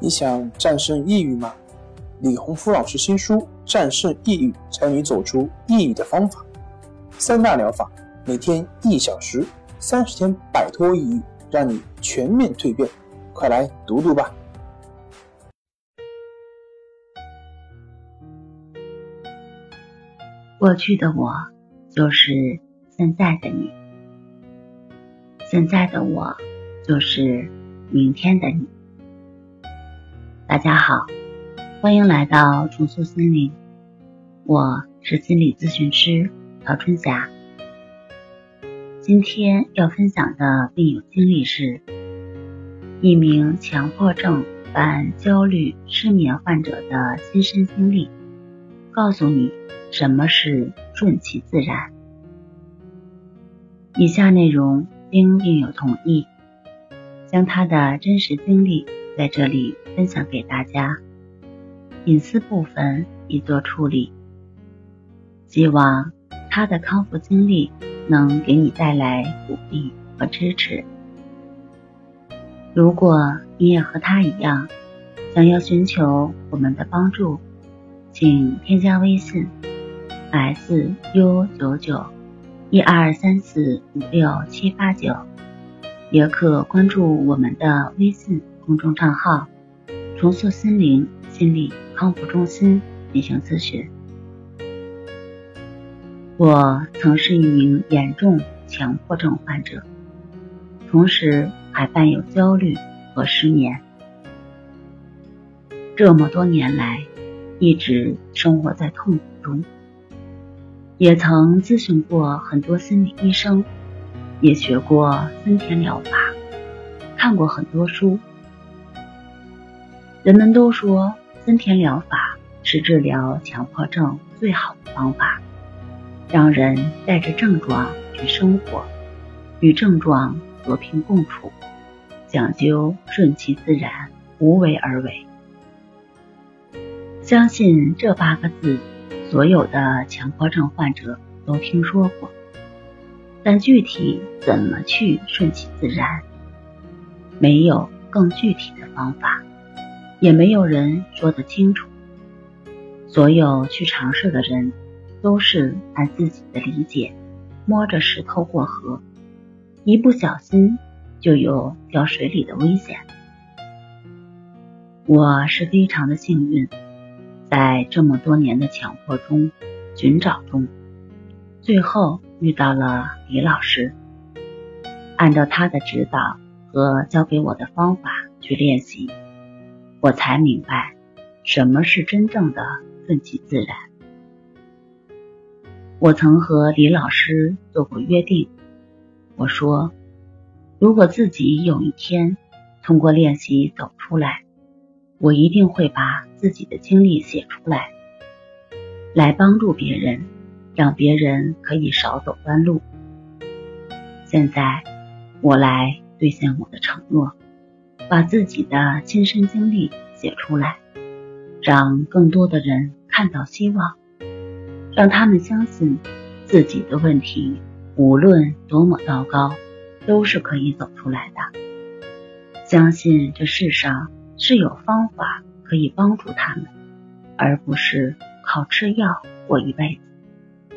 你想战胜抑郁吗？李洪福老师新书《战胜抑郁，教你走出抑郁的方法》，三大疗法，每天一小时，三十天摆脱抑郁，让你全面蜕变。快来读读吧！过去的我就是现在的你，现在的我就是明天的你。大家好，欢迎来到重塑心灵，我是心理咨询师陶春霞。今天要分享的病友经历是一名强迫症伴焦虑失眠患者的亲身经历，告诉你什么是顺其自然。以下内容经病友同意，将他的真实经历。在这里分享给大家，隐私部分已做处理。希望他的康复经历能给你带来鼓励和支持。如果你也和他一样，想要寻求我们的帮助，请添加微信 s u 九九一二三四五六七八九，也可关注我们的微信。公众账号“重塑心灵心理康复中心”进行咨询。我曾是一名严重强迫症患者，同时还伴有焦虑和失眠。这么多年来，一直生活在痛苦中。也曾咨询过很多心理医生，也学过森田疗法，看过很多书。人们都说森田疗法是治疗强迫症最好的方法，让人带着症状去生活，与症状和平共处，讲究顺其自然，无为而为。相信这八个字，所有的强迫症患者都听说过，但具体怎么去顺其自然，没有更具体的方法。也没有人说得清楚。所有去尝试的人，都是按自己的理解，摸着石头过河，一不小心就有掉水里的危险。我是非常的幸运，在这么多年的强迫中寻找中，最后遇到了李老师，按照他的指导和教给我的方法去练习。我才明白，什么是真正的顺其自然。我曾和李老师做过约定，我说，如果自己有一天通过练习走出来，我一定会把自己的经历写出来，来帮助别人，让别人可以少走弯路。现在，我来兑现我的承诺。把自己的亲身经历写出来，让更多的人看到希望，让他们相信自己的问题无论多么糟糕，都是可以走出来的。相信这世上是有方法可以帮助他们，而不是靠吃药过一辈子。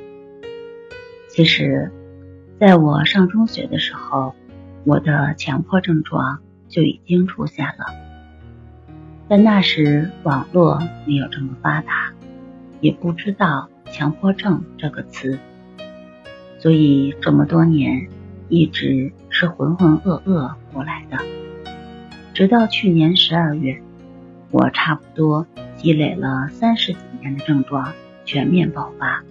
其实，在我上中学的时候，我的强迫症状。就已经出现了，但那时网络没有这么发达，也不知道强迫症这个词，所以这么多年一直是浑浑噩噩过来的。直到去年十二月，我差不多积累了三十几年的症状全面爆发，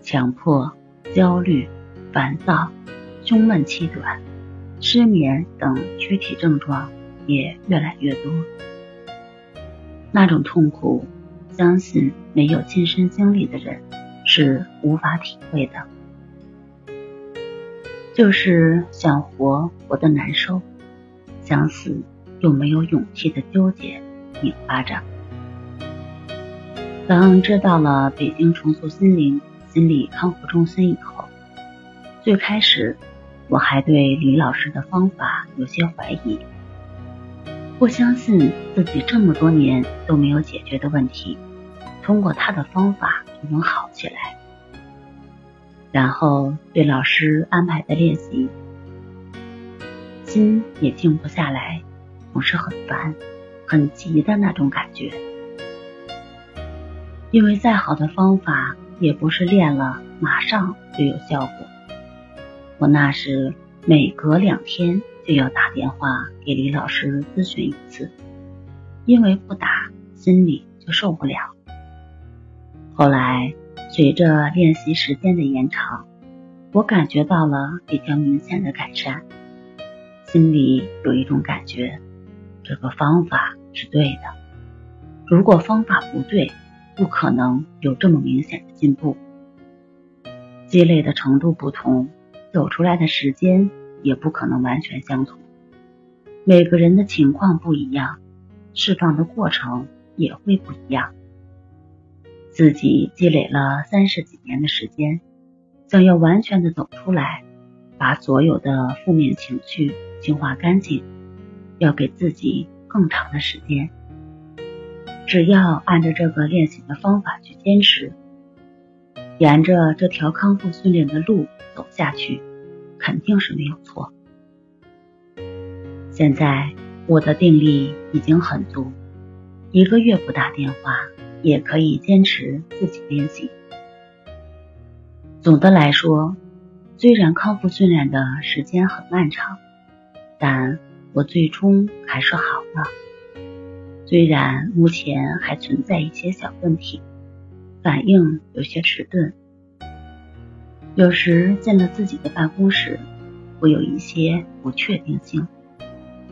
强迫、焦虑、烦躁、胸闷气短。失眠等躯体症状也越来越多，那种痛苦，相信没有亲身经历的人是无法体会的。就是想活活得难受，想死又没有勇气的纠结拧巴着。当知道了北京重塑心灵心理康复中心以后，最开始。我还对李老师的方法有些怀疑，不相信自己这么多年都没有解决的问题，通过他的方法就能好起来。然后对老师安排的练习，心也静不下来，总是很烦、很急的那种感觉。因为再好的方法，也不是练了马上就有效果。我那时每隔两天就要打电话给李老师咨询一次，因为不打心里就受不了。后来。随着练习时间的延长，我感觉到了比较明显的改善，心里有一种感觉，这个方法是对的。如果方法不对，不可能有这么明显的进步。积累的程度不同，走出来的时间也不可能完全相同。每个人的情况不一样，释放的过程也会不一样。自己积累了三十几年的时间，想要完全的走出来，把所有的负面情绪净化干净，要给自己更长的时间。只要按照这个练习的方法去坚持，沿着这条康复训练的路走下去，肯定是没有错。现在我的定力已经很足，一个月不打电话。也可以坚持自己练习。总的来说，虽然康复训练的时间很漫长，但我最终还是好了。虽然目前还存在一些小问题，反应有些迟钝，有时进了自己的办公室，会有一些不确定性，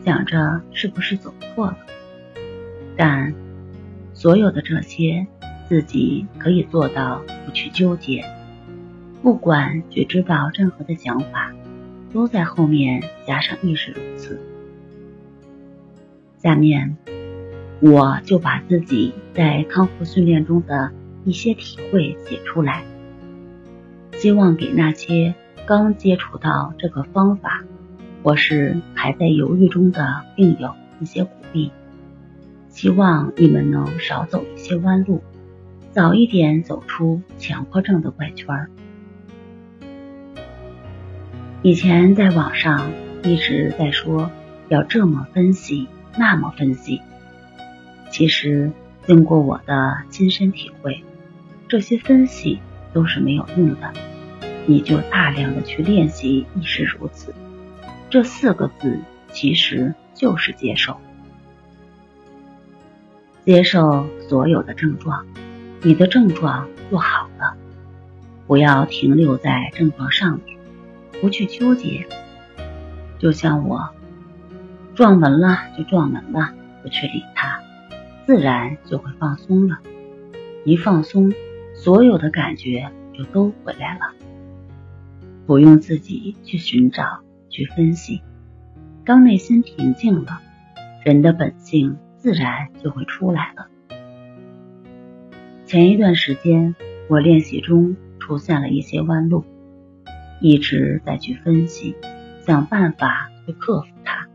想着是不是走错了，但。所有的这些，自己可以做到不去纠结，不管觉知到任何的想法，都在后面加上意识如此。下面，我就把自己在康复训练中的一些体会写出来，希望给那些刚接触到这个方法，或是还在犹豫中的病友一些鼓励。希望你们能少走一些弯路，早一点走出强迫症的怪圈儿。以前在网上一直在说要这么分析，那么分析。其实经过我的亲身体会，这些分析都是没有用的。你就大量的去练习，亦是如此。这四个字其实就是接受。接受所有的症状，你的症状就好了。不要停留在症状上面，不去纠结。就像我撞门了就撞门了，不去理它，自然就会放松了。一放松，所有的感觉就都回来了。不用自己去寻找、去分析。当内心平静了，人的本性。自然就会出来了。前一段时间，我练习中出现了一些弯路，一直在去分析，想办法去克服它。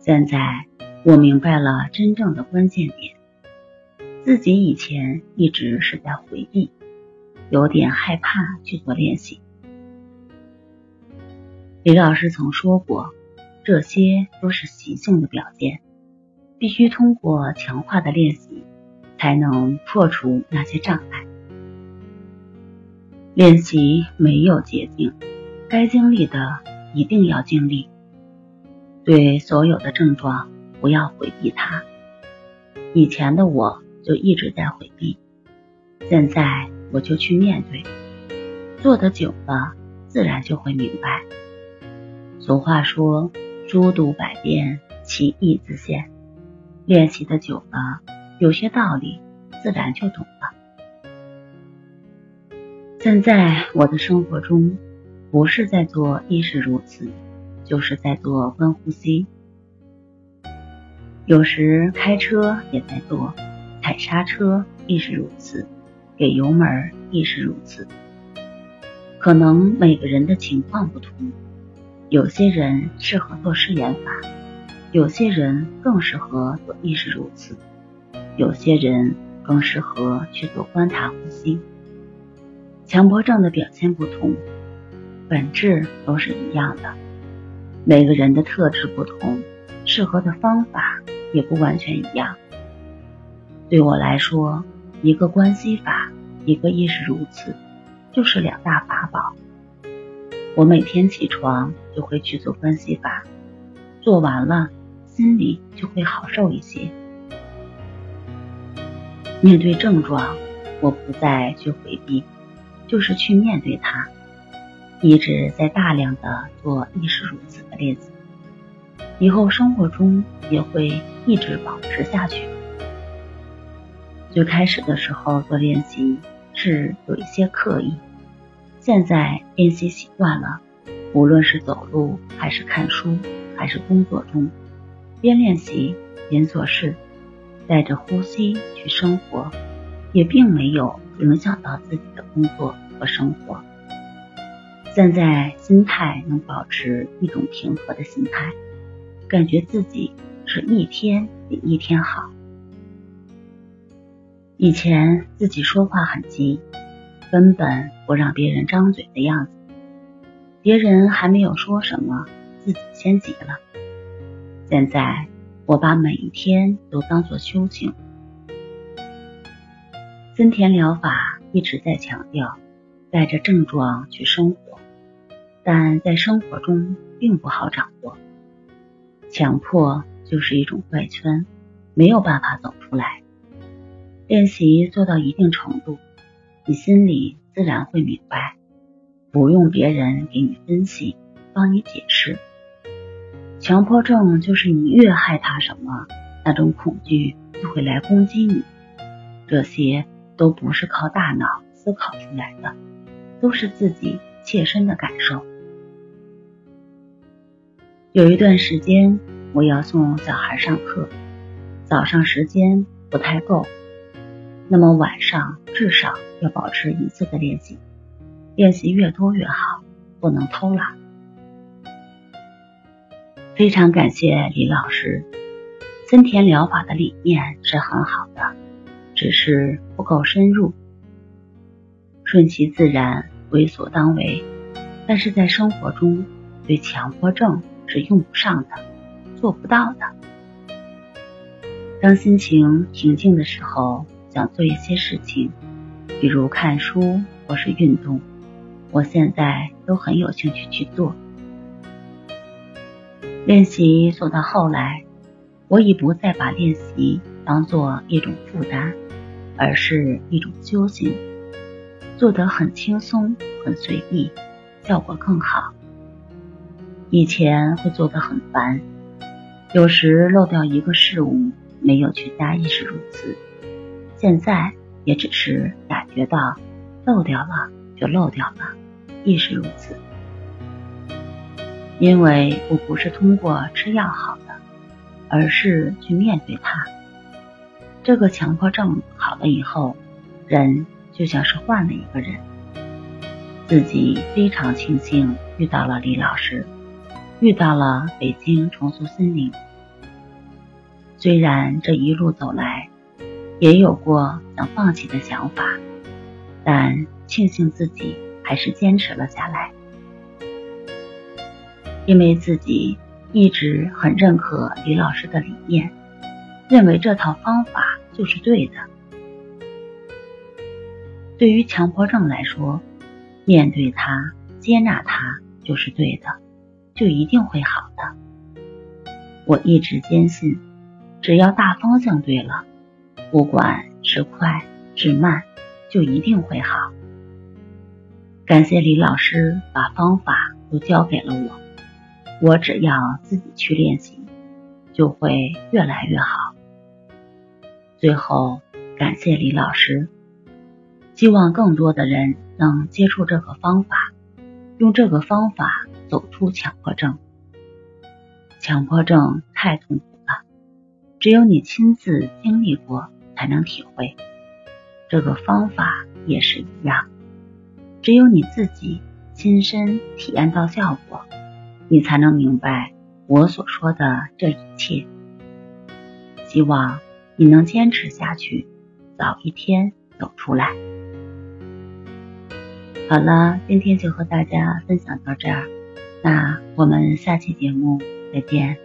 现在我明白了真正的关键点，自己以前一直是在回避，有点害怕去做练习。李老师曾说过，这些都是习性的表现。必须通过强化的练习，才能破除那些障碍。练习没有捷径，该经历的一定要经历。对所有的症状，不要回避它。以前的我就一直在回避，现在我就去面对。做的久了，自然就会明白。俗话说：“书读百遍，其义自现。”练习的久了，有些道理自然就懂了。现在我的生活中，不是在做亦是如此，就是在做观呼吸。有时开车也在做，踩刹车亦是如此，给油门亦是如此。可能每个人的情况不同，有些人适合做试验法。有些人更适合做意识如此，有些人更适合去做观察呼吸。强迫症的表现不同，本质都是一样的。每个人的特质不同，适合的方法也不完全一样。对我来说，一个关系法，一个意识如此，就是两大法宝。我每天起床就会去做关系法，做完了心里就会好受一些。面对症状，我不再去回避。就是去面对它，一直在大量的做意识如此的练习，以后生活中也会一直保持下去。最开始的时候做练习是有一些刻意，现在练习习惯了，无论是走路还是看书还是工作中，边练习边做事，带着呼吸去生活，也并没有影响到自己的工作。和生活，现在心态能保持一种平和的心态，感觉自己是一天比一天好。以前自己说话很急，根本不让别人张嘴的样子，别人还没有说什么，自己先急了。现在我把每一天都当做修行。森田疗法一直在强调。带着症状去生活，但在生活中并不好掌握。强迫就是一种怪圈，没有办法走出来。练习做到一定程度，你心里自然会明白，不用别人给你分析、帮你解释。强迫症就是你越害怕什么，那种恐惧就会来攻击你。这些都不是靠大脑思考出来的。都是自己切身的感受。有一段时间，我要送小孩上课，早上时间不太够，那么晚上至少要保持一次的练习，练习越多越好，不能偷懒。非常感谢李老师，森田疗法的理念是很好的，只是不够深入，顺其自然。为所当为，但是在生活中，对强迫症是用不上的，做不到的。当心情平静的时候，想做一些事情，比如看书或是运动，我现在都很有兴趣去做。练习做到后来，我已不再把练习当做一种负担，而是一种修行。做得很轻松，很随意，效果更好。以前会做得很烦，有时漏掉一个事物，没有去加意是如此。现在也只是感觉到漏掉了就漏掉了，亦是如此。因为我不是通过吃药好的，而是去面对它。这个强迫症好了以后，人。就像是换了一个人，自己非常庆幸遇到了李老师，遇到了北京重塑心灵。虽然这一路走来，也有过想放弃的想法，但庆幸自己还是坚持了下来，因为自己一直很认可李老师的理念，认为这套方法就是对的。对于强迫症来说，面对它、接纳它就是对的，就一定会好的。我一直坚信，只要大方向对了，不管是快是慢，就一定会好。感谢李老师把方法都教给了我，我只要自己去练习，就会越来越好。最后，感谢李老师。希望更多的人能接触这个方法，用这个方法走出强迫症。强迫症太痛苦了，只有你亲自经历过才能体会。这个方法也是一样，只有你自己亲身体验到效果，你才能明白我所说的这一切。希望你能坚持下去，早一天走出来。好了，今天就和大家分享到这儿，那我们下期节目再见。